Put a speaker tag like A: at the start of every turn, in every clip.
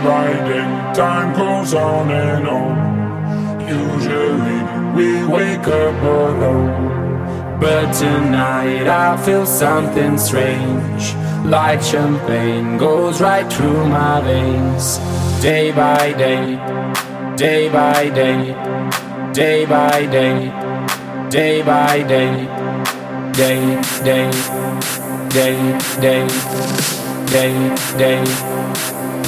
A: keep riding, time goes on and on. Usually we wake up alone. But tonight I feel something strange. Like champagne goes right through my veins. Day by day, day by day, day by day, day by day, day, day, day, day, day, day. day.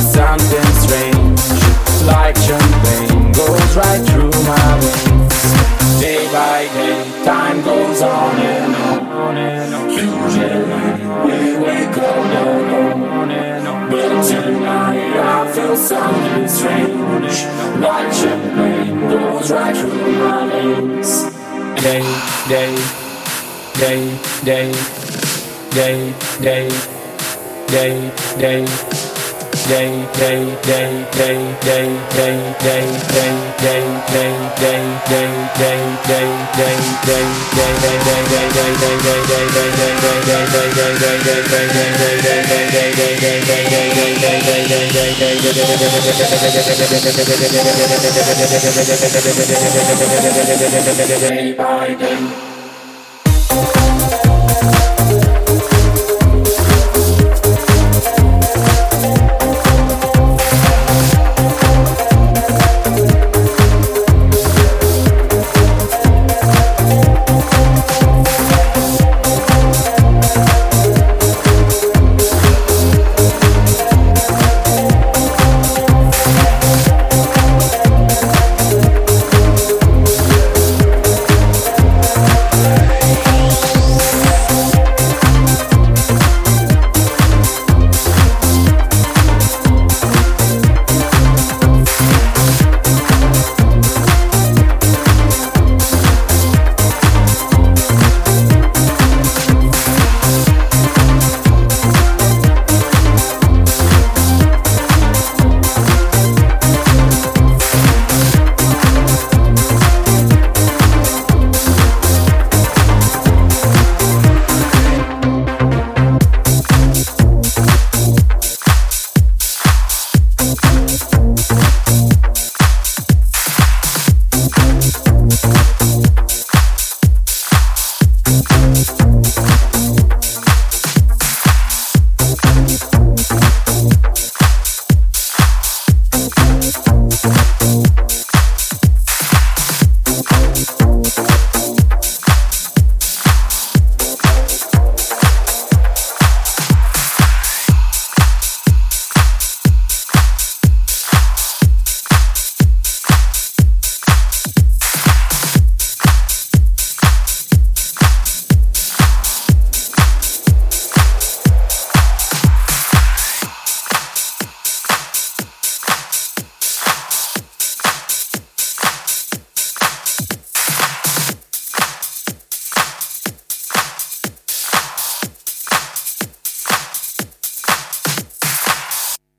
A: something strange Like champagne goes right through my veins. Day by day, time goes on and on and on. We wake and But tonight I feel something strange Like champagne goes right through my veins. Day, day, day, day, day, day, day, day day by day.